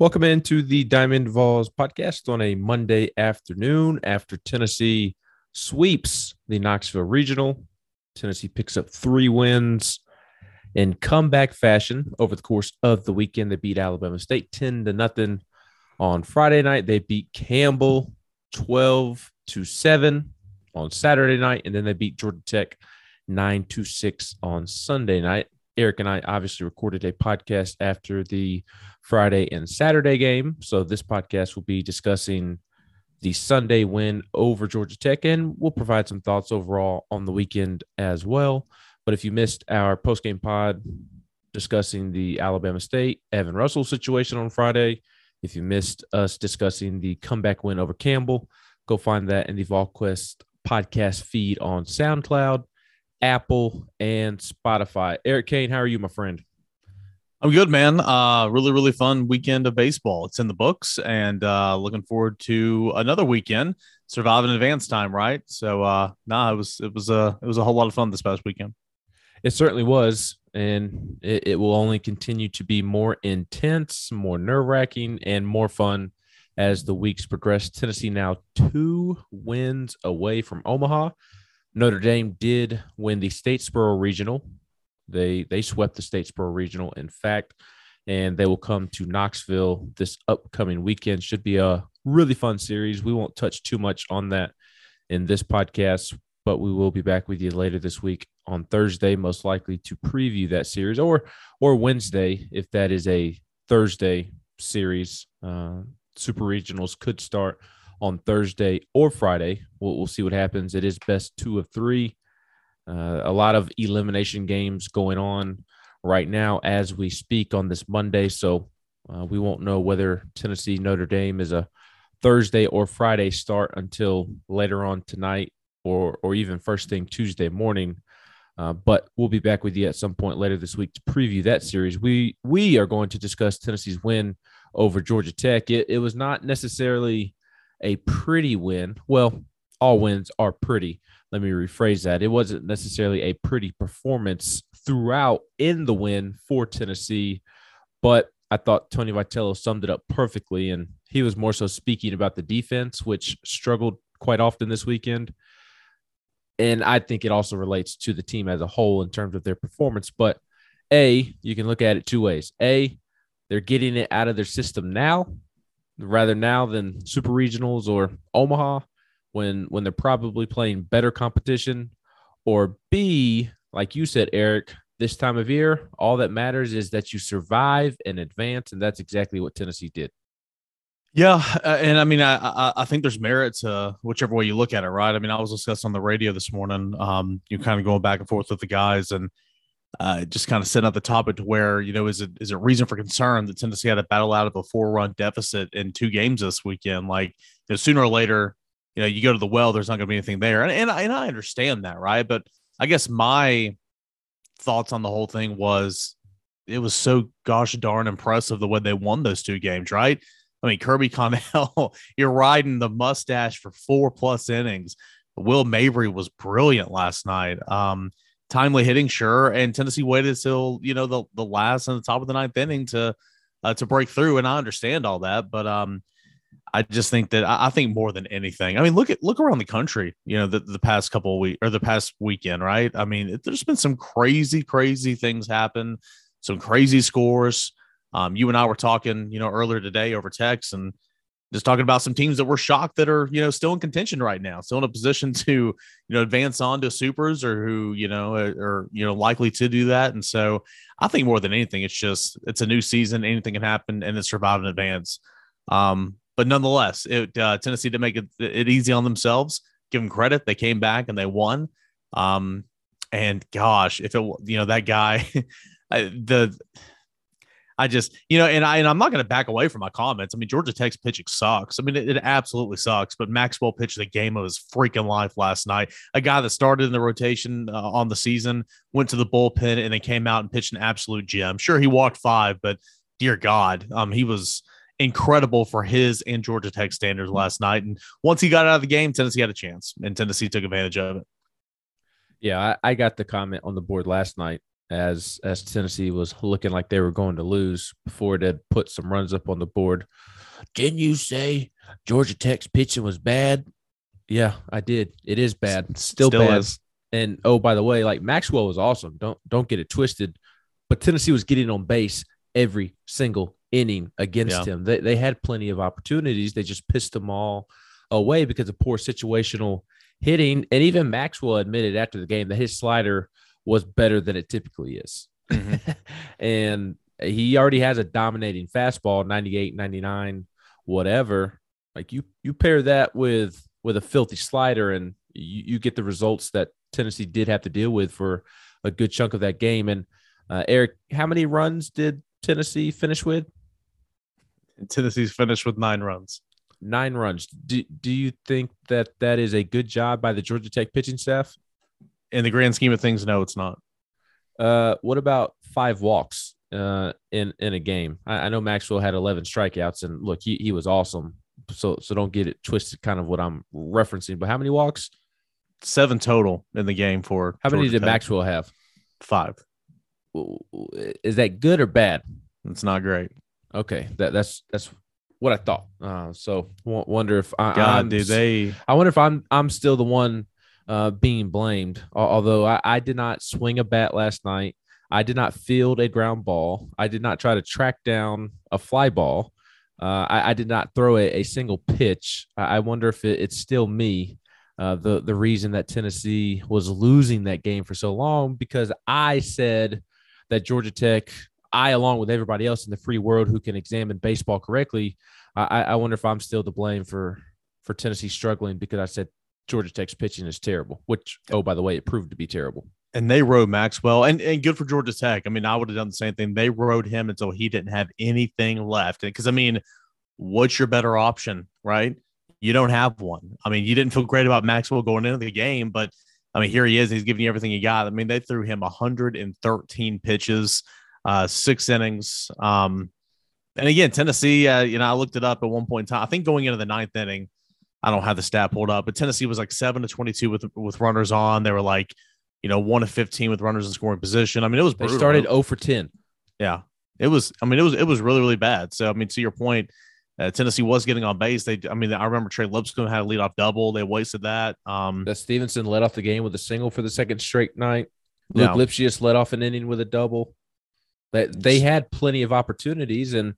Welcome into the Diamond Vols podcast on a Monday afternoon after Tennessee sweeps the Knoxville Regional. Tennessee picks up three wins in comeback fashion over the course of the weekend. They beat Alabama State 10 to nothing on Friday night. They beat Campbell 12 to 7 on Saturday night, and then they beat Georgia Tech 9 to 6 on Sunday night. Eric and I obviously recorded a podcast after the Friday and Saturday game. So this podcast will be discussing the Sunday win over Georgia Tech, and we'll provide some thoughts overall on the weekend as well. But if you missed our postgame pod discussing the Alabama State Evan Russell situation on Friday, if you missed us discussing the comeback win over Campbell, go find that in the VolQuest podcast feed on SoundCloud, Apple, and Spotify. Eric Kane, how are you, my friend? I'm good, man. Uh, really, really fun weekend of baseball. It's in the books, and uh, looking forward to another weekend. Surviving advance time, right? So, uh, nah, it was it was a it was a whole lot of fun this past weekend. It certainly was, and it, it will only continue to be more intense, more nerve wracking, and more fun as the weeks progress. Tennessee now two wins away from Omaha. Notre Dame did win the Statesboro Regional. They they swept the Statesboro Regional, in fact, and they will come to Knoxville this upcoming weekend. Should be a really fun series. We won't touch too much on that in this podcast, but we will be back with you later this week on Thursday, most likely to preview that series, or or Wednesday if that is a Thursday series. Uh, Super regionals could start on Thursday or Friday. We'll, we'll see what happens. It is best two of three. Uh, a lot of elimination games going on right now as we speak on this Monday. So uh, we won't know whether Tennessee Notre Dame is a Thursday or Friday start until later on tonight or or even first thing Tuesday morning. Uh, but we'll be back with you at some point later this week to preview that series. We we are going to discuss Tennessee's win over Georgia Tech. It, it was not necessarily a pretty win. Well, all wins are pretty. Let me rephrase that. It wasn't necessarily a pretty performance throughout in the win for Tennessee, but I thought Tony Vitello summed it up perfectly. And he was more so speaking about the defense, which struggled quite often this weekend. And I think it also relates to the team as a whole in terms of their performance. But A, you can look at it two ways. A, they're getting it out of their system now, rather now than super regionals or Omaha when when they're probably playing better competition. Or B, like you said, Eric, this time of year, all that matters is that you survive and advance, and that's exactly what Tennessee did. Yeah, uh, and I mean, I, I, I think there's merit to whichever way you look at it, right? I mean, I was discussing on the radio this morning. Um, you kind of going back and forth with the guys, and uh, just kind of setting up the topic to where you know is it is it reason for concern that Tennessee had to battle out of a four run deficit in two games this weekend? Like, you know, sooner or later, you know, you go to the well, there's not going to be anything there, and and I, and I understand that, right? But I guess my thoughts on the whole thing was it was so gosh darn impressive the way they won those two games, right? I mean, Kirby Connell, you're riding the mustache for four plus innings. Will Mabry was brilliant last night. Um, timely hitting, sure. And Tennessee waited till you know the the last and the top of the ninth inning to uh, to break through, and I understand all that, but um, I just think that I, I think more than anything, I mean, look at look around the country, you know, the, the past couple of weeks or the past weekend, right? I mean, it, there's been some crazy, crazy things happen, some crazy scores. Um, you and I were talking, you know, earlier today over text, and just talking about some teams that were shocked that are you know still in contention right now, still in a position to you know advance on to supers or who you know are, are, you know likely to do that. And so I think more than anything, it's just it's a new season, anything can happen, and it's survive in advance. Um, but nonetheless, it uh, Tennessee to make it, it easy on themselves. Give them credit; they came back and they won. Um, and gosh, if it you know that guy, the I just, you know, and I and I'm not going to back away from my comments. I mean, Georgia Tech's pitching sucks. I mean, it, it, absolutely sucks. But Maxwell pitched the game of his freaking life last night. A guy that started in the rotation uh, on the season went to the bullpen and then came out and pitched an absolute gem. Sure, he walked five, but dear God, um, he was incredible for his and Georgia Tech standards last night. And once he got out of the game, Tennessee had a chance, and Tennessee took advantage of it. Yeah, I, I got the comment on the board last night as as Tennessee was looking like they were going to lose before it had put some runs up on the board. Didn't you say Georgia Tech's pitching was bad? Yeah, I did. It is bad. Still, Still bad. Is. And oh, by the way, like Maxwell was awesome. Don't don't get it twisted. But Tennessee was getting on base every single inning against yeah. him. They they had plenty of opportunities. They just pissed them all away because of poor situational hitting. And even Maxwell admitted after the game that his slider was better than it typically is. Mm-hmm. and he already has a dominating fastball, 98, 99, whatever. Like you you pair that with with a filthy slider and you, you get the results that Tennessee did have to deal with for a good chunk of that game. And uh, Eric, how many runs did Tennessee finish with? Tennessee's finished with nine runs. Nine runs. Do, do you think that that is a good job by the Georgia Tech pitching staff? In the grand scheme of things, no, it's not. Uh, what about five walks uh, in in a game? I, I know Maxwell had 11 strikeouts, and look, he, he was awesome. So so don't get it twisted. Kind of what I'm referencing. But how many walks? Seven total in the game for. How Georgia many did Tech. Maxwell have? Five. Is that good or bad? It's not great. Okay, that that's that's what I thought. Uh, so w- wonder if I, God, I'm, dude, they. I wonder if I'm I'm still the one uh, being blamed. Although I, I did not swing a bat last night, I did not field a ground ball. I did not try to track down a fly ball. Uh, I, I, did not throw a, a single pitch. I, I wonder if it, it's still me. Uh, the the reason that Tennessee was losing that game for so long because I said that Georgia Tech I, along with everybody else in the free world who can examine baseball correctly, I, I wonder if I'm still to blame for for Tennessee struggling because I said Georgia Tech's pitching is terrible, which oh by the way, it proved to be terrible. And they rode Maxwell, and, and good for Georgia Tech. I mean, I would have done the same thing. They rode him until he didn't have anything left. Because I mean, what's your better option, right? You don't have one. I mean, you didn't feel great about Maxwell going into the game, but I mean, here he is. He's giving you everything he got. I mean, they threw him 113 pitches uh, six innings. Um, and again, Tennessee, uh, you know, I looked it up at one point in time. I think going into the ninth inning, I don't have the stat pulled up, but Tennessee was like seven to twenty-two with with runners on. They were like, you know, one to fifteen with runners in scoring position. I mean, it was brutal. they started zero for ten. Yeah, it was. I mean, it was it was really really bad. So I mean, to your point, uh, Tennessee was getting on base. They, I mean, I remember Trey Lipscomb had a leadoff double. They wasted that. Um, that Stevenson led off the game with a single for the second straight night. Luke yeah. Lipcius led off an inning with a double. That they had plenty of opportunities, and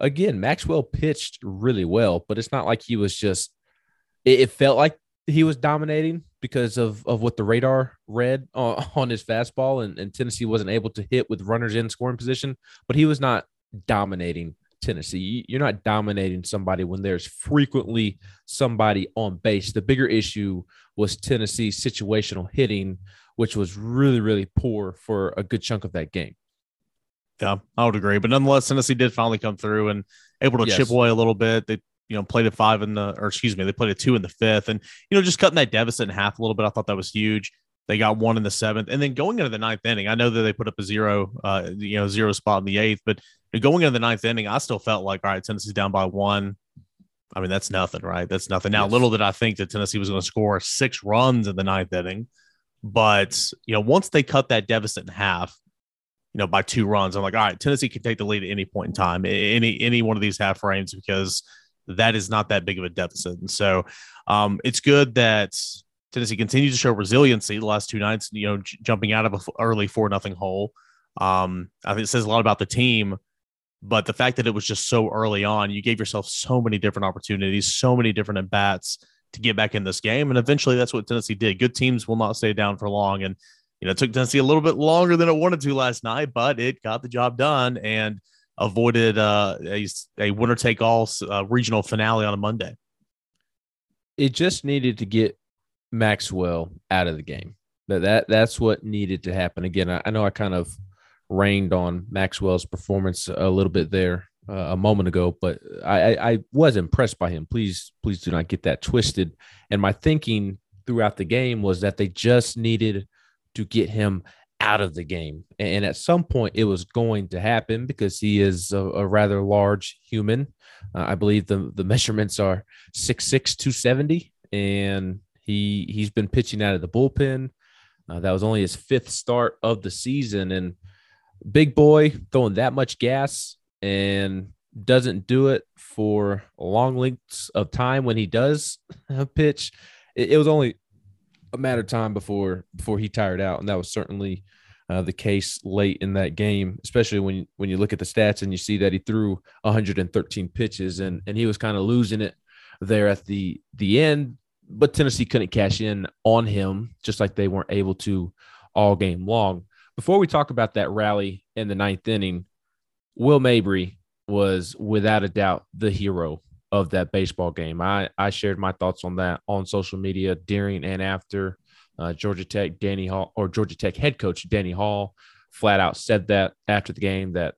again, Maxwell pitched really well, but it's not like he was just. It, it felt like he was dominating because of of what the radar read on, on his fastball, and, and Tennessee wasn't able to hit with runners in scoring position. But he was not dominating Tennessee. You're not dominating somebody when there's frequently somebody on base. The bigger issue was Tennessee's situational hitting, which was really, really poor for a good chunk of that game. Yeah, I would agree. But nonetheless, Tennessee did finally come through and able to yes. chip away a little bit. They, you know, played a five in the, or excuse me, they played a two in the fifth, and you know, just cutting that deficit in half a little bit. I thought that was huge. They got one in the seventh, and then going into the ninth inning, I know that they put up a zero, uh, you know, zero spot in the eighth, but going into the ninth inning, I still felt like, all right, Tennessee's down by one. I mean, that's nothing, right? That's nothing. Now, yes. little did I think that Tennessee was going to score six runs in the ninth inning, but you know, once they cut that deficit in half, you know, by two runs. I'm like, all right, Tennessee can take the lead at any point in time, any any one of these half frames, because that is not that big of a deficit. And so um, it's good that Tennessee continues to show resiliency the last two nights, you know, j- jumping out of a f- early four nothing hole. Um, I think it says a lot about the team, but the fact that it was just so early on, you gave yourself so many different opportunities, so many different at bats to get back in this game. And eventually that's what Tennessee did. Good teams will not stay down for long. And you know, it took Tennessee a little bit longer than it wanted to last night, but it got the job done and avoided uh, a, a winner take all uh, regional finale on a Monday. It just needed to get Maxwell out of the game. That that that's what needed to happen. Again, I, I know I kind of rained on Maxwell's performance a little bit there uh, a moment ago, but I, I, I was impressed by him. Please, please do not get that twisted. And my thinking throughout the game was that they just needed to get him out of the game. And at some point, it was going to happen because he is a, a rather large human. Uh, I believe the, the measurements are 6'6, 270. And he, he's been pitching out of the bullpen. Uh, that was only his fifth start of the season, and big boy throwing that much gas and doesn't do it for long lengths of time when he does pitch. It, it was only a matter of time before before he tired out, and that was certainly uh, the case late in that game, especially when when you look at the stats and you see that he threw 113 pitches and and he was kind of losing it there at the the end. But Tennessee couldn't cash in on him, just like they weren't able to all game long. Before we talk about that rally in the ninth inning, Will Mabry was without a doubt the hero of that baseball game. I, I shared my thoughts on that on social media during and after. Uh, Georgia Tech Danny Hall or Georgia Tech head coach Danny Hall flat out said that after the game that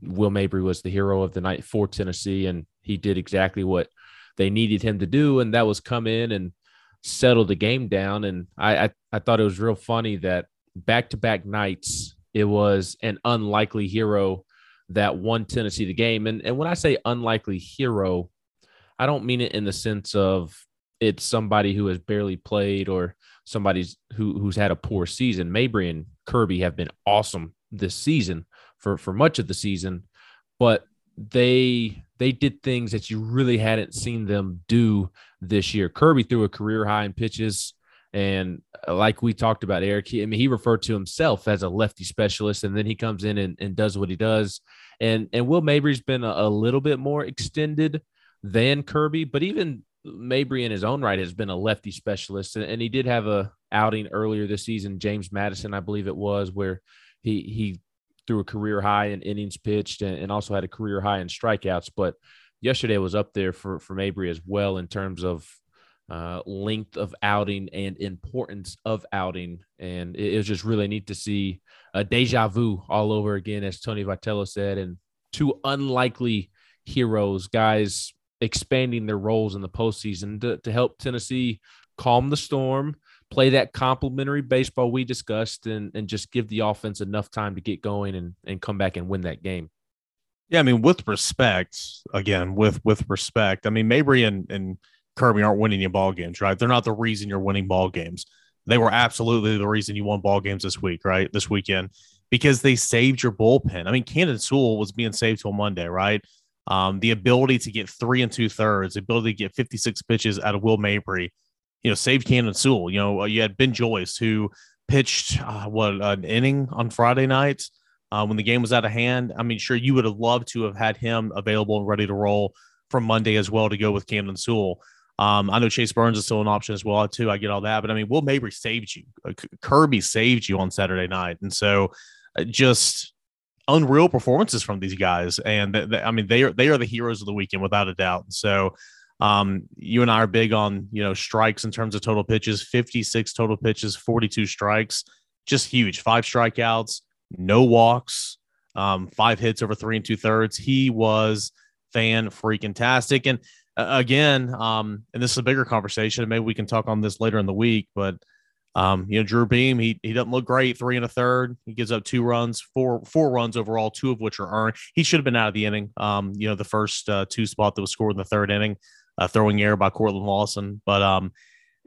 Will Mabry was the hero of the night for Tennessee, and he did exactly what they needed him to do, and that was come in and settle the game down. And I I, I thought it was real funny that back to back nights it was an unlikely hero that won Tennessee the game. And and when I say unlikely hero, I don't mean it in the sense of it's somebody who has barely played or somebody's who who's had a poor season. Mabry and Kirby have been awesome this season for for much of the season, but they they did things that you really hadn't seen them do this year. Kirby threw a career high in pitches. And like we talked about, Eric, he, I mean, he referred to himself as a lefty specialist, and then he comes in and, and does what he does. And and Will Mabry's been a, a little bit more extended than Kirby, but even Mabry in his own right has been a lefty specialist, and, and he did have a outing earlier this season. James Madison, I believe it was, where he he threw a career high in innings pitched and, and also had a career high in strikeouts. But yesterday was up there for for Mabry as well in terms of uh, length of outing and importance of outing. And it, it, was just really neat to see a deja vu all over again, as Tony Vitello said, and two unlikely heroes, guys expanding their roles in the postseason to, to help Tennessee calm the storm, play that complementary baseball we discussed, and, and just give the offense enough time to get going and, and come back and win that game. Yeah, I mean, with respect, again, with with respect, I mean, Mabry and, and Kirby aren't winning you ball games, right? They're not the reason you're winning ball games they were absolutely the reason you won ball games this week, right? This weekend, because they saved your bullpen. I mean, Camden Sewell was being saved till Monday, right? Um, the ability to get three and two thirds, the ability to get 56 pitches out of Will Mabry, you know, saved Camden Sewell. You know, you had Ben Joyce who pitched uh, what an inning on Friday night uh, when the game was out of hand. I mean, sure, you would have loved to have had him available and ready to roll from Monday as well to go with Camden Sewell. Um, I know Chase Burns is still an option as well too. I get all that, but I mean, Will Mabry saved you. Uh, Kirby saved you on Saturday night, and so uh, just unreal performances from these guys. And th- th- I mean, they are they are the heroes of the weekend without a doubt. So um, you and I are big on you know strikes in terms of total pitches. Fifty six total pitches, forty two strikes, just huge. Five strikeouts, no walks, um, five hits over three and two thirds. He was fan freaking tastic and again, um, and this is a bigger conversation. Maybe we can talk on this later in the week, but um, you know, Drew Beam, he he doesn't look great. Three and a third. He gives up two runs, four four runs overall, two of which are earned. He should have been out of the inning. Um, you know, the first uh, two spot that was scored in the third inning, uh, throwing error by Cortland Lawson. But um,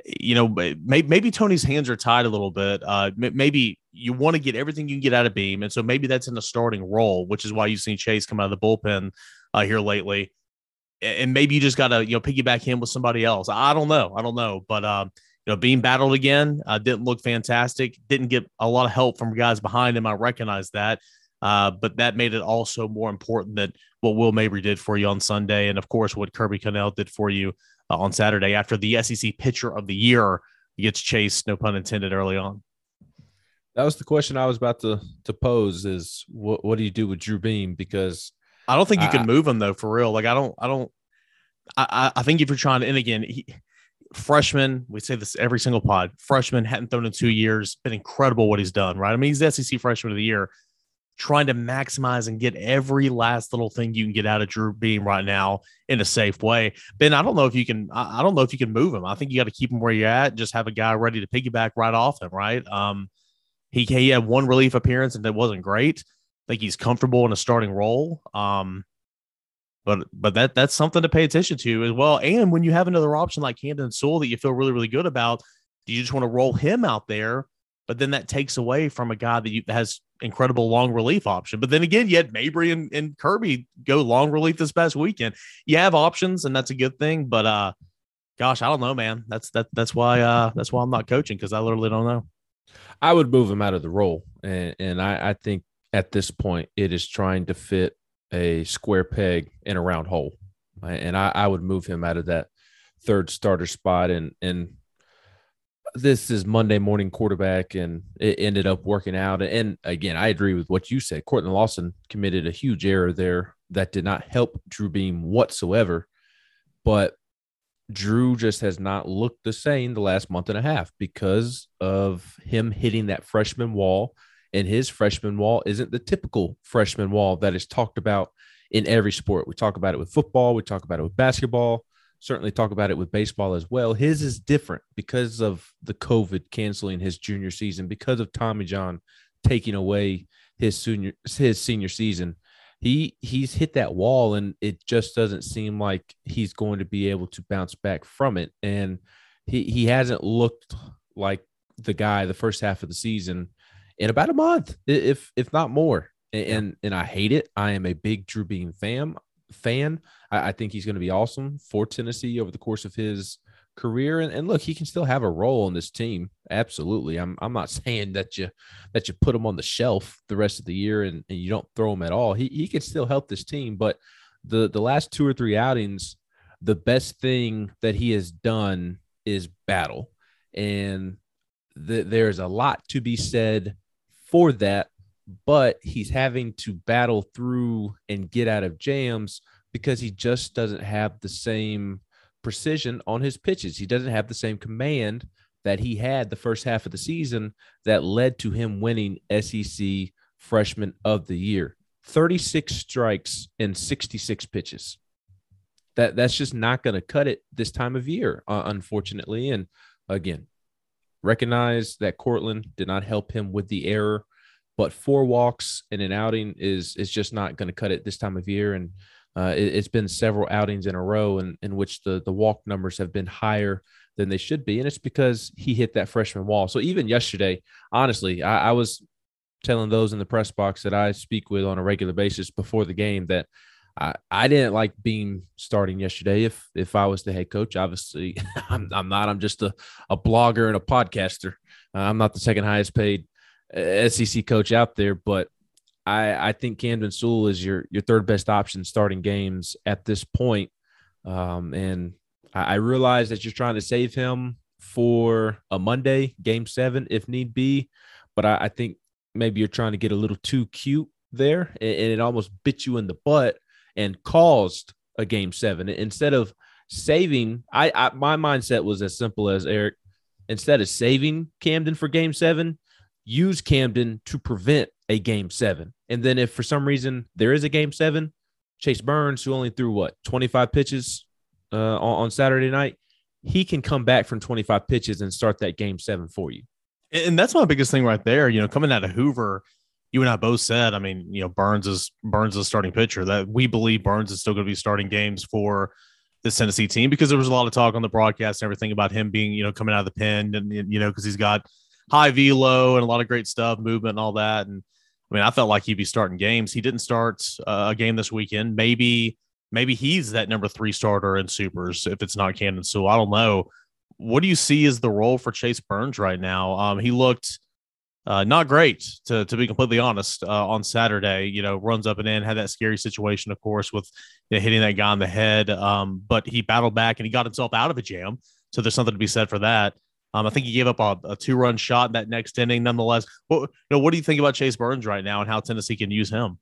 you know, maybe, maybe Tony's hands are tied a little bit. Uh, maybe you want to get everything you can get out of Beam, and so maybe that's in the starting role, which is why you've seen Chase come out of the bullpen uh, here lately and maybe you just got to you know piggyback him with somebody else. I don't know. I don't know, but um, you know, Beam battled again uh, didn't look fantastic. Didn't get a lot of help from guys behind him. I recognize that, uh, but that made it also more important that what Will Mabry did for you on Sunday, and of course what Kirby Connell did for you uh, on Saturday after the SEC Pitcher of the Year gets chased, no pun intended, early on. That was the question I was about to to pose: is what what do you do with Drew Beam because I don't think you can move him though, for real. Like I don't, I don't. I, I think if you're trying to, and again, he, freshman, we say this every single pod. Freshman hadn't thrown in two years. Been incredible what he's done, right? I mean, he's the SEC freshman of the year. Trying to maximize and get every last little thing you can get out of Drew Beam right now in a safe way. Ben, I don't know if you can. I don't know if you can move him. I think you got to keep him where you're at. Just have a guy ready to piggyback right off him, right? Um, he he had one relief appearance and it wasn't great think he's comfortable in a starting role. Um, but but that that's something to pay attention to as well. And when you have another option like Camden Sewell that you feel really really good about, do you just want to roll him out there but then that takes away from a guy that, you, has incredible long relief option. But then again, you had Mabry and, and Kirby go long relief this past weekend. You have options, and that's a good thing. But uh, gosh, I don't know, man. That's that that's why uh that's why I'm not coaching because I literally don't know. I would move him out of the role, and and I, I think at this point it is trying to fit a square peg in a round hole, and I, I would move him out of that third starter spot and and this is Monday morning quarterback, and it ended up working out. And again, I agree with what you said. Cortland Lawson committed a huge error there that did not help Drew Beam whatsoever. But Drew just has not looked the same the last month and a half because of him hitting that freshman wall. And his freshman wall isn't the typical freshman wall that is talked about in every sport. We talk about it with football, we talk about it with basketball certainly talk about it with baseball as well. His is different because of the COVID canceling his junior season, because of Tommy John taking away his senior his senior season. He he's hit that wall and it just doesn't seem like he's going to be able to bounce back from it. And he he hasn't looked like the guy the first half of the season in about a month, if if not more. And and, and I hate it. I am a big Drew Beam fan fan. I, I think he's going to be awesome for Tennessee over the course of his career. And, and, look, he can still have a role in this team. Absolutely. I'm I'm not saying that you that you put him on the shelf the rest of the year and, and you don't throw him at all. He he can still help this team. But the the last two or three outings, the best thing that he has done is battle. And the, there's a lot to be said for that but he's having to battle through and get out of jams because he just doesn't have the same precision on his pitches. He doesn't have the same command that he had the first half of the season that led to him winning SEC Freshman of the Year. 36 strikes and 66 pitches. That that's just not going to cut it this time of year, uh, unfortunately. And again, recognize that Cortland did not help him with the error but four walks in an outing is is just not going to cut it this time of year. And uh, it, has been several outings in a row in, in which the the walk numbers have been higher than they should be, and it's because he hit that freshman wall. So even yesterday, honestly, I, I was telling those in the press box that I speak with on a regular basis before the game that I, I didn't like Beam starting yesterday. If if I was the head coach, obviously I'm, I'm not. I'm just a, a blogger and a podcaster. Uh, I'm not the second highest paid SEC coach out there, but I, I think Camden Sewell is your your third best option starting games at this point. Um, and I, I realize that you're trying to save him for a Monday game seven if need be, but I, I think maybe you're trying to get a little too cute there, and, and it almost bit you in the butt and caused a game seven instead of saving. I, I my mindset was as simple as Eric. Instead of saving Camden for game seven, use Camden to prevent a game seven. And then if for some reason there is a game seven, Chase Burns, who only threw what 25 pitches uh, on, on Saturday night, he can come back from 25 pitches and start that game seven for you. And that's my biggest thing right there. You know, coming out of Hoover, you and I both said, I mean, you know, Burns is Burns is starting pitcher. That we believe Burns is still going to be starting games for this Tennessee team because there was a lot of talk on the broadcast and everything about him being, you know, coming out of the pen and you know because he's got high velo and a lot of great stuff, movement and all that. And I mean, I felt like he'd be starting games. He didn't start uh, a game this weekend. Maybe, maybe he's that number three starter in supers if it's not Camden Sewell I don't know. What do you see as the role for Chase Burns right now? Um, he looked uh, not great to, to be completely honest uh, on Saturday. You know, runs up and in, had that scary situation, of course, with you know, hitting that guy on the head. Um, but he battled back and he got himself out of a jam. So there's something to be said for that. Um, I think he gave up a, a two run shot in that next inning. Nonetheless, what, you know, what do you think about Chase Burns right now and how Tennessee can use him?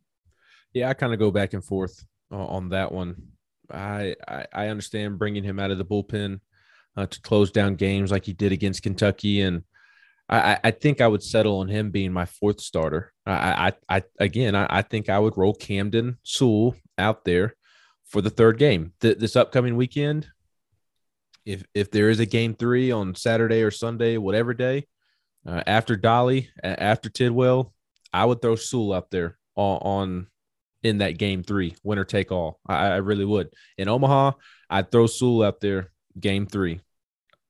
Yeah, I kind of go back and forth on that one. I, I, I understand bringing him out of the bullpen uh, to close down games like he did against Kentucky, and I, I think I would settle on him being my fourth starter. I, I, I again, I, I think I would roll Camden Sewell out there for the third game Th- this upcoming weekend if if there is a game three on Saturday or Sunday, whatever day, uh, after Dolly, after Tidwell, I would throw Sewell up there on, on in that game three, winner take all. I, I, really would. In Omaha, I'd throw Sewell up there, game three.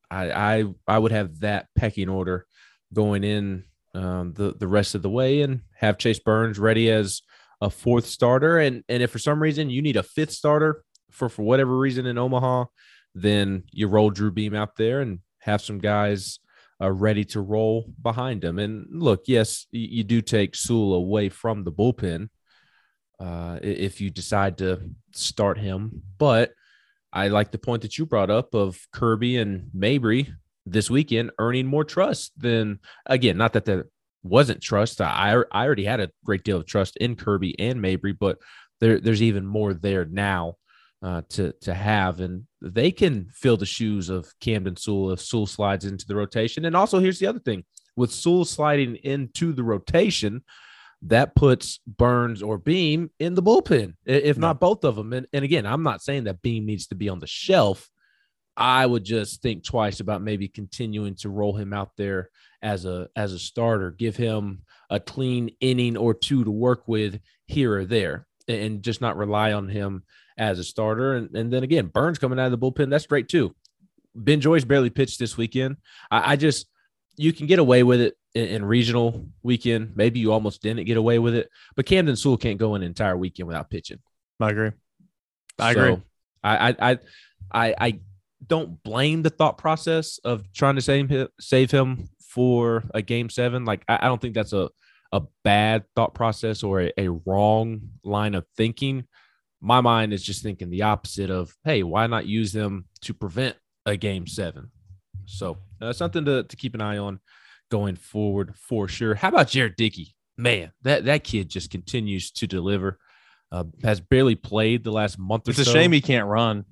I, I I would have that pecking order going in um, the the rest of the way and have Chase Burns ready as a fourth starter. And and if for some reason you need a fifth starter for for whatever reason in Omaha, then you roll Drew Beam out there and have some guys uh, ready to roll behind him. And look, yes, you, you do take Sewell away from the bullpen uh, if you decide to start him, but I like the point that you brought up of Kirby and Mabry this weekend earning more trust than again, not that that wasn't trust. I I already had a great deal of trust in Kirby and Mabry, but there there's even more there now uh, to to have, and they can fill the shoes of Camden Sewell if Sewell slides into the rotation. And also, here's the other thing: with Sewell sliding into the rotation, that puts Burns or Beam in the bullpen, if not both of them. And, and again, I'm not saying that Beam needs to be on the shelf. I would just think twice about maybe continuing to roll him out there as a as a starter, give him a clean inning or two to work with here or there, and just not rely on him as a starter. And, and then again, Burns coming out of the bullpen, that's great too. Ben Joyce barely pitched this weekend. I, I just you can get away with it in, in, regional weekend. Maybe you almost didn't get away with it, but Camden Sewell can't go an entire weekend without pitching. I agree. I so agree. I, I I I don't blame the thought process of trying to save him, save him for a game seven. Like I, I don't think that's a a bad thought process or a, a wrong line of thinking. My mind is just thinking the opposite of, hey, why not use them to prevent a game seven? So uh, something to, to keep an eye on going forward for sure. How about Jared Dickey? Man, that, that kid just continues to deliver. Uh, has barely played the last month or it's so. It's a shame he can't run.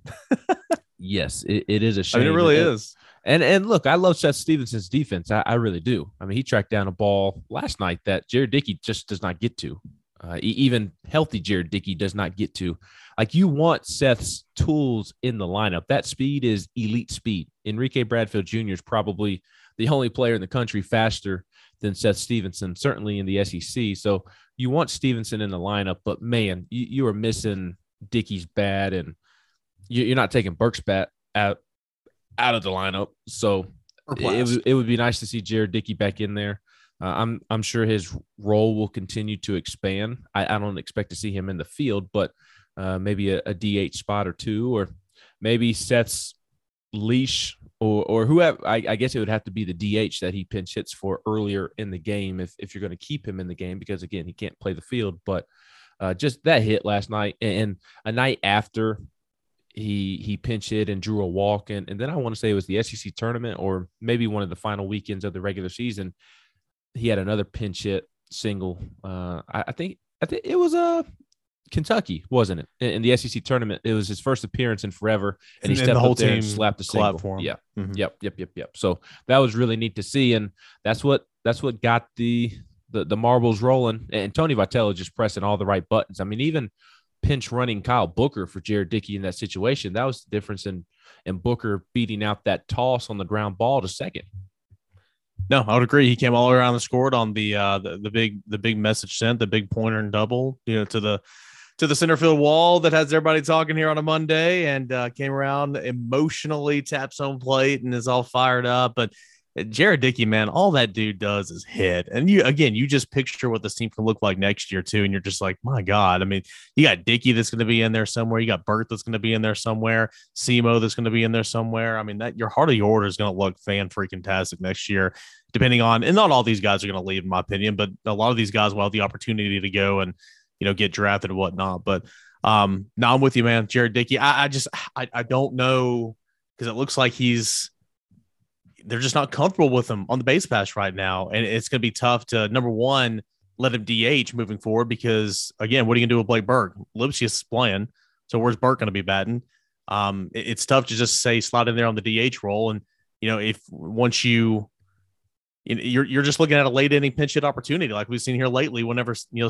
yes, it, it is a shame. I mean, it really and, is. And and look, I love Seth Stevenson's defense. I, I, really do. I mean, he tracked down a ball last night that Jared Dickey just does not get to. Uh, even healthy Jared Dickey does not get to. Like you want Seth's tools in the lineup. That speed is elite speed. Enrique Bradfield Jr. is probably the only player in the country faster than Seth Stevenson, certainly in the SEC. So you want Stevenson in the lineup, but man, you, you are missing Dickey's bat, and you, are not taking Burke's bat out out of the lineup. So it, it would be nice to see Jared Dickey back in there. Uh, I'm I'm sure his role will continue to expand. I, I don't expect to see him in the field, but uh, maybe a, a, DH spot or two, or maybe Seth's leash or or whoever. I, I, guess it would have to be the DH that he pinch hits for earlier in the game if if you're going to keep him in the game because again he can't play the field. But uh, just that hit last night and a night after he he pinch hit and drew a walk and and then I want to say it was the SEC tournament or maybe one of the final weekends of the regular season. He had another pinch hit single. Uh, I, I think I think it was a Kentucky, wasn't it? In, in, the SEC tournament, it was his first appearance in forever, and, and he stepped the whole up there team and slapped the single for him. Yeah, mm-hmm. yep, yep, yep, yep. So that was really neat to see, and that's what that's what got the the, the marbles rolling. And Tony Vitello just pressing all the right buttons. I mean, even pinch running Kyle Booker for Jared Dickey in that situation. That was the difference in in Booker beating out that toss on the ground ball to second. No, I would agree. He came all around the scored on the uh the, the big the big message sent, the big pointer and double, you know, to the to the center field wall that has everybody talking here on a Monday and uh, came around emotionally, taps home plate and is all fired up. But Jared Dickey, man, all that dude does is hit. And you, again, you just picture what this team can look like next year, too. And you're just like, my God. I mean, you got Dickey that's going to be in there somewhere. You got Burke that's going to be in there somewhere. Simo that's going to be in there somewhere. I mean, that your heart of your order is going to look fan freaking tastic next year, depending on, and not all these guys are going to leave, in my opinion, but a lot of these guys will have the opportunity to go and you know, get drafted and whatnot. But um, now I'm with you, man. Jared Dickey. I, I just I, I don't know because it looks like he's they're just not comfortable with him on the base pass right now. And it's gonna be tough to number one, let him DH moving forward because again, what are you gonna do with Blake Burke? Lipcius playing. So where's Burke gonna be batting? Um, it, it's tough to just say slide in there on the DH role. And you know, if once you you're you're just looking at a late inning pinch hit opportunity like we've seen here lately. Whenever you know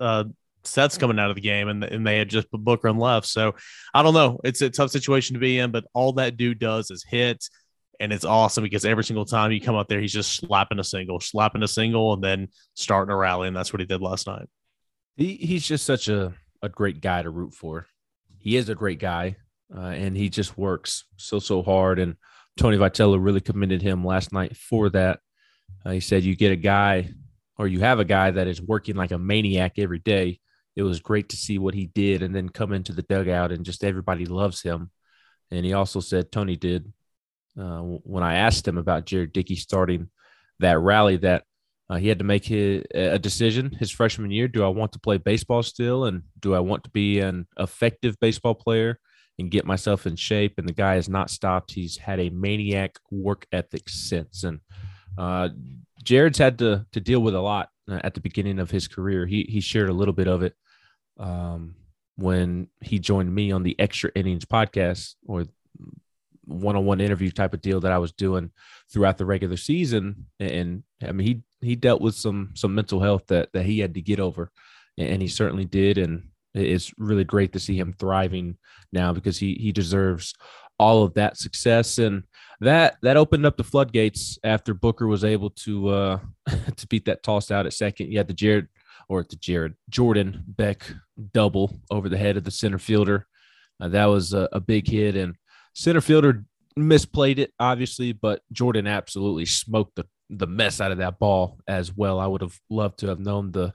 uh, Seth's coming out of the game and, and they had just put Booker and left. So I don't know. It's a tough situation to be in, but all that dude does is hit. And it's awesome because every single time you come up there, he's just slapping a single, slapping a single, and then starting a rally. And that's what he did last night. He, he's just such a, a great guy to root for. He is a great guy, uh, and he just works so, so hard. And Tony Vitello really commended him last night for that. Uh, he said you get a guy or you have a guy that is working like a maniac every day. It was great to see what he did and then come into the dugout and just everybody loves him. And he also said Tony did uh, when I asked him about Jared Dickey starting that rally that uh, he had to make his, a decision his freshman year. Do I want to play baseball still? And do I want to be an effective baseball player and get myself in shape? And the guy has not stopped. He's had a maniac work ethic since. And uh, Jared's had to, to deal with a lot uh, at the beginning of his career. He, he shared a little bit of it um, when he joined me on the Extra Innings podcast or one-on-one interview type of deal that I was doing throughout the regular season. And I mean, he he dealt with some some mental health that that he had to get over, and he certainly did. And it's really great to see him thriving now because he he deserves all of that success and that that opened up the floodgates after Booker was able to uh to beat that toss out at second. You had the Jared or the Jared Jordan Beck double over the head of the center fielder. Uh, that was a, a big hit and center fielder misplayed it obviously, but Jordan absolutely smoked the the mess out of that ball as well. I would have loved to have known the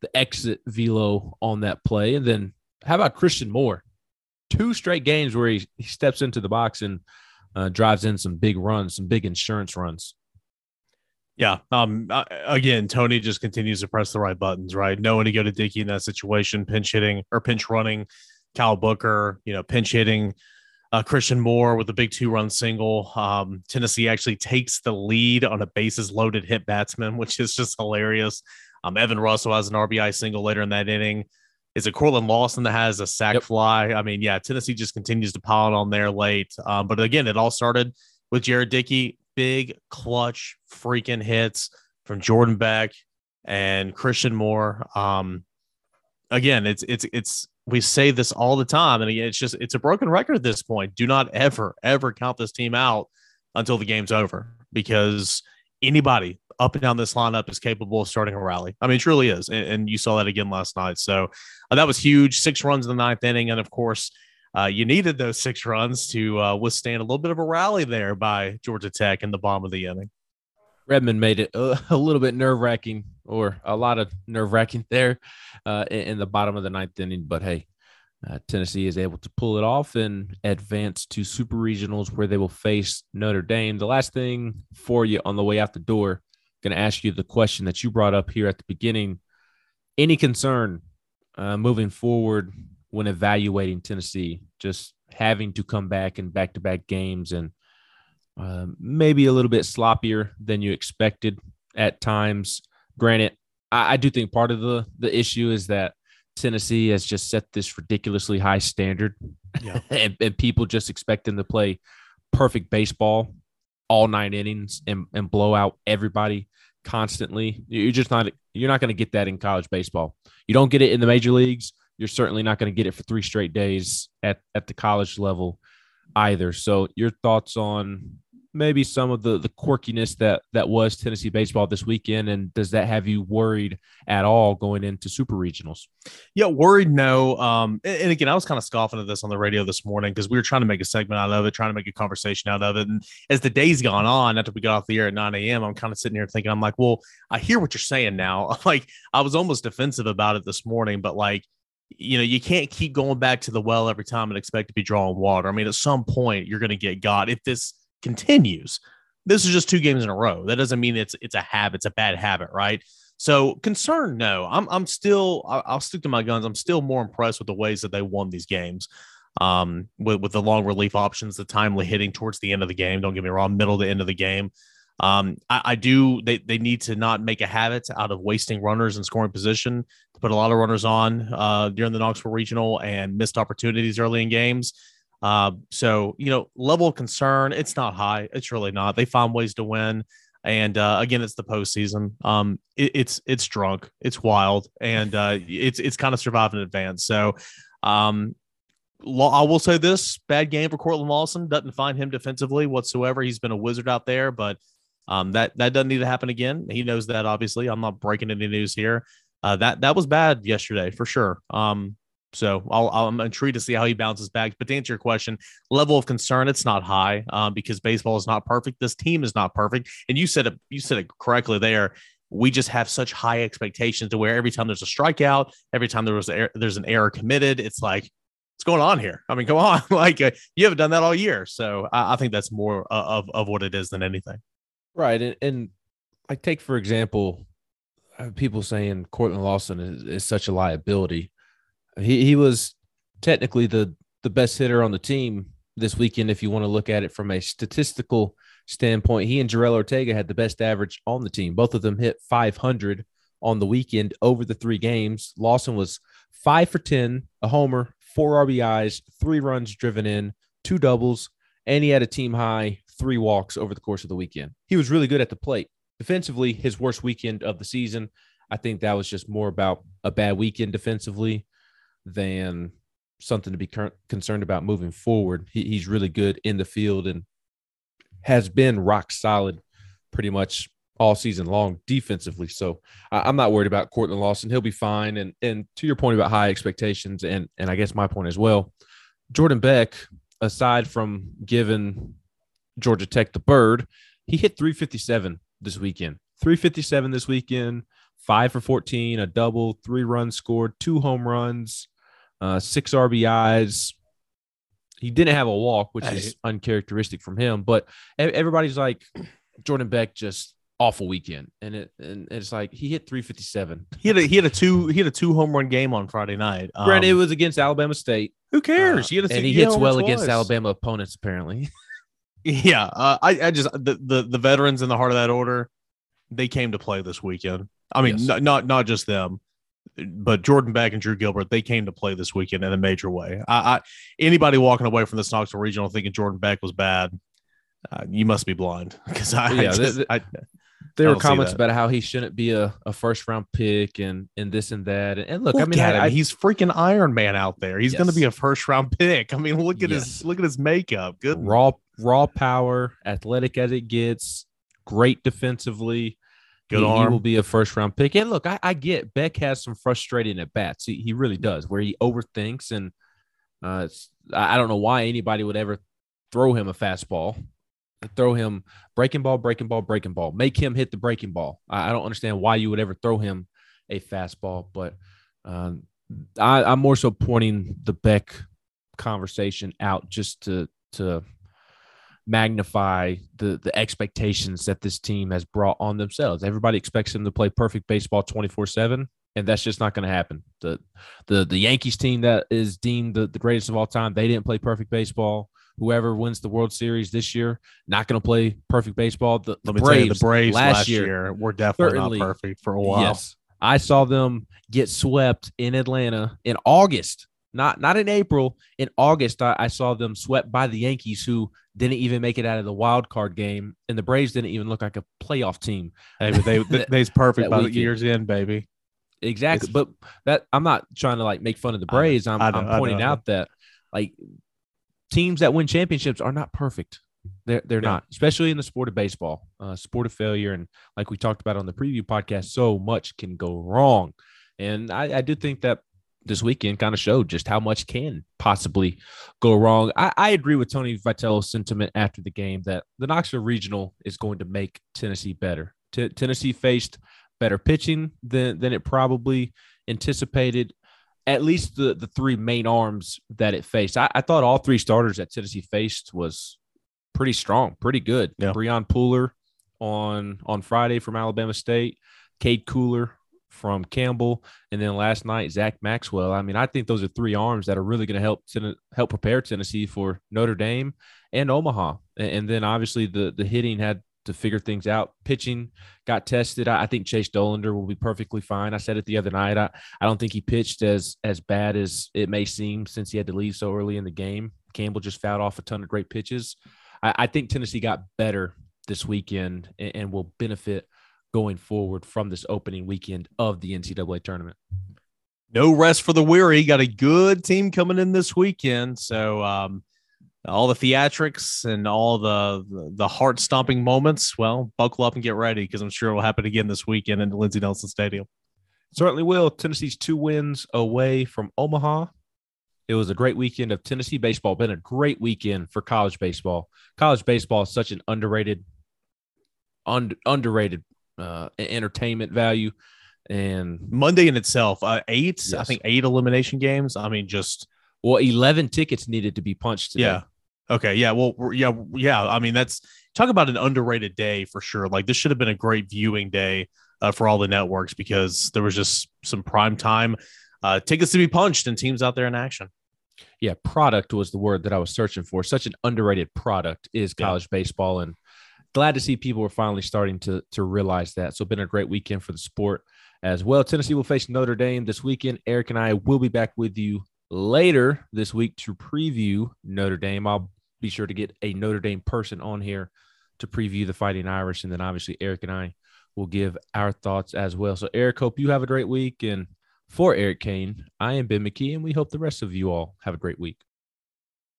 the exit velo on that play. And then how about Christian Moore? Two straight games where he, he steps into the box and uh, drives in some big runs, some big insurance runs. Yeah. Um. Uh, again, Tony just continues to press the right buttons. Right, knowing to go to Dickey in that situation, pinch hitting or pinch running, Kyle Booker, you know, pinch hitting uh, Christian Moore with a big two run single. Um, Tennessee actually takes the lead on a bases loaded hit batsman, which is just hilarious. Um, Evan Russell has an RBI single later in that inning. Is it Cortland Lawson that has a sac yep. fly? I mean, yeah, Tennessee just continues to pile it on there late. Um, but again, it all started with Jared Dickey, big clutch freaking hits from Jordan Beck and Christian Moore. Um, again, it's it's it's we say this all the time, and again, it's just it's a broken record at this point. Do not ever ever count this team out until the game's over because anybody up and down this lineup is capable of starting a rally. I mean, it truly is, and, and you saw that again last night. So uh, that was huge. Six runs in the ninth inning, and of course. Uh, you needed those six runs to uh, withstand a little bit of a rally there by Georgia Tech in the bottom of the inning. Redmond made it a, a little bit nerve wracking, or a lot of nerve wracking there uh, in, the bottom of the ninth inning. But hey, uh, Tennessee is able to pull it off and advance to super regionals where they will face Notre Dame. The last thing for you on the way out the door, going to ask you the question that you brought up here at the beginning. Any concern uh, moving forward when evaluating Tennessee, just having to come back in back to back games and uh, maybe a little bit sloppier than you expected at times. Granted, I, I do think part of the the issue is that Tennessee has just set this ridiculously high standard, yeah. and, and, people just expect them to play perfect baseball all nine innings and, and blow out everybody constantly. You're just not you're not going to get that in college baseball. You don't get it in the major leagues. You're certainly not going to get it for three straight days at at the college level either. So, your thoughts on maybe some of the the quirkiness that that was Tennessee baseball this weekend, and does that have you worried at all going into super regionals? Yeah, worried. No. Um, and, and again, I was kind of scoffing at this on the radio this morning because we were trying to make a segment out of it, trying to make a conversation out of it. And as the day's gone on, after we got off the air at 9 a.m., I'm kind of sitting here thinking, I'm like, well, I hear what you're saying now. like, I was almost defensive about it this morning, but like you know, you can't keep going back to the well every time and expect to be drawing water. I mean, at some point you're going to get God. if this continues. This is just two games in a row. That doesn't mean it's it's a habit, it's a bad habit, right? So concern, no. I'm I'm still I'll, I'll stick to my guns. I'm still more impressed with the ways that they won these games. Um, with with the long relief options, the timely hitting towards the end of the game. Don't get me wrong, middle to end of the game. Um, I, I, do. They they need to not make a habit out of wasting runners in scoring position. To put a lot of runners on uh, during the Knoxville Regional and missed opportunities early in games. Uh, so you know, level of concern, it's not high. It's really not. They find ways to win. And uh, again, it's the postseason. Um, it, it's it's drunk, it's wild, and uh, it's it's kind of surviving in advance. So, um, I will say this: bad game for Cortland Lawson. Doesn't find him defensively whatsoever. He's been a wizard out there, but um, that that doesn't need to happen again. He knows that. Obviously, I'm not breaking any news here. Uh, that that was bad yesterday for sure. Um, So I'll, I'm intrigued to see how he bounces back. But to answer your question, level of concern, it's not high um, because baseball is not perfect. This team is not perfect, and you said it. You said it correctly there. We just have such high expectations to where every time there's a strikeout, every time there was a, there's an error committed, it's like what's going on here? I mean, come on, like uh, you haven't done that all year. So I, I think that's more of of what it is than anything. Right, and, and take for example, uh, people saying Cortland Lawson is, is such a liability. He he was technically the the best hitter on the team this weekend. If you want to look at it from a statistical standpoint, he and Jorel Ortega had the best average on the team. Both of them hit 500 on the weekend over the three games. Lawson was five for 10, a homer, four RBIs, three runs driven in, two doubles, and he had a team high three walks over the course of the weekend. He was really good at the plate. Defensively, his worst weekend of the season. I think that was just more about a bad weekend defensively than something to be concerned about moving forward. He, he's really good in the field and has been rock solid pretty much all season long defensively. So I, am not worried about Cortland Lawson. He'll be fine. And and to your point about high expectations, and and I guess my point as well, Jordan Beck, aside from giving Georgia Tech the bird, he hit 357 this weekend. 357 this weekend, five for 14, a double, three runs scored, two home runs, uh, six RBIs. He didn't have a walk, which is uncharacteristic from him. But everybody's like, Jordan Beck just awful weekend, and it and it's like he hit 357. He had a he had a two he had a two home run game on Friday night. Um, Granted, it was against Alabama State. Who cares? Uh, he and he hits well against Alabama opponents, apparently. yeah, uh, I I just the, the the veterans in the heart of that order, they came to play this weekend. I mean, yes. not, not not just them, but Jordan Beck and Drew Gilbert, they came to play this weekend in a major way. I, I anybody walking away from this Knoxville Regional thinking Jordan Beck was bad, uh, you must be blind because I, yeah, I, just, I, there were comments about how he shouldn't be a, a first round pick and and this and that. And, and look, look, I mean, I, he's freaking Iron Man out there. He's yes. going to be a first round pick. I mean, look at yes. his look at his makeup. Good raw raw power, athletic as it gets, great defensively. Good he, arm. He will be a first round pick. And look, I, I get Beck has some frustrating at bats. He, he really does, where he overthinks and uh, I don't know why anybody would ever throw him a fastball throw him breaking ball, breaking ball, breaking ball. Make him hit the breaking ball. I, I don't understand why you would ever throw him a fastball, but um, I, I'm more so pointing the Beck conversation out just to to magnify the the expectations that this team has brought on themselves. Everybody expects them to play perfect baseball 24/7 and that's just not going to happen. The the the Yankees team that is deemed the, the greatest of all time, they didn't play perfect baseball whoever wins the World Series this year, not going to play perfect baseball. The, the Braves, you, the Braves last, last year, year, were definitely not perfect for a while. Yes, I saw them get swept in Atlanta in August, not not in April. In August, I, I saw them swept by the Yankees, who didn't even make it out of the wild card game, and the Braves didn't even look like a playoff team. Hey, but they they's perfect by the year's end, baby. Exactly, it's, but that I'm not trying to like make fun of the Braves. I'm, know, I'm pointing out that like teams that win championships are not perfect. They're they're not, especially in the sport of baseball, uh, sport of failure, and like we talked about on the preview podcast, so much can go wrong. And I, I do think that this weekend kind of showed just how much can possibly go wrong. I, I agree with Tony Vitello's sentiment after the game that the Knoxville Regional is going to make Tennessee better. T- Tennessee faced better pitching than than it probably anticipated at least the the three main arms that it faced. I, I thought all three starters that Tennessee faced was pretty strong, pretty good. Yeah. Brian Pooler on on Friday from Alabama State, Cade Kuehler from Campbell, and then last night Zach Maxwell. I mean, I think those are three arms that are really going to help help prepare Tennessee for Notre Dame and Omaha. And, then obviously the the hitting had to figure things out. Pitching got tested. I, think Chase Dollander will be perfectly fine. I said it the other night. I, I don't think he pitched as as bad as it may seem since he had to leave so early in the game. Campbell just fouled off a ton of great pitches. I, I think Tennessee got better this weekend and, and will benefit going forward from this opening weekend of the NCAA tournament. No rest for the weary. Got a good team coming in this weekend. So um, all the theatrics and all the the heart stomping moments. Well, buckle up and get ready because I'm sure it will happen again this weekend in the Lindsey Nelson Stadium. Certainly will. Tennessee's two wins away from Omaha It was a great weekend of Tennessee baseball. Been a great weekend for college baseball. College baseball is such an underrated, un- underrated uh, entertainment value. And Monday in itself, uh, eight, I think eight elimination games. I mean, just well, eleven tickets needed to be punched. Today. yeah. Okay. Yeah. Well, yeah. Yeah. I mean, that's talk about an underrated day for sure. Like this should have been a great viewing day uh, for all the networks because there was just some prime time uh, tickets to be punched and teams out there in action. yeah, product was the word that I was searching for. Such an underrated product is Yeah. college baseball, and glad to see people were finally starting to to realize that. So, been a great weekend for the sport as well. Tennessee will face Notre Dame this weekend. Eric and I will be back with you later this week to preview Notre Dame. I'll be sure to get a Notre Dame person on here to preview the Fighting Irish, and then obviously Eric and I will give our thoughts as well. So, Eric, hope you have a great week and. For Eric Kane, I am Ben McKee, and we hope the rest of you all have a great week.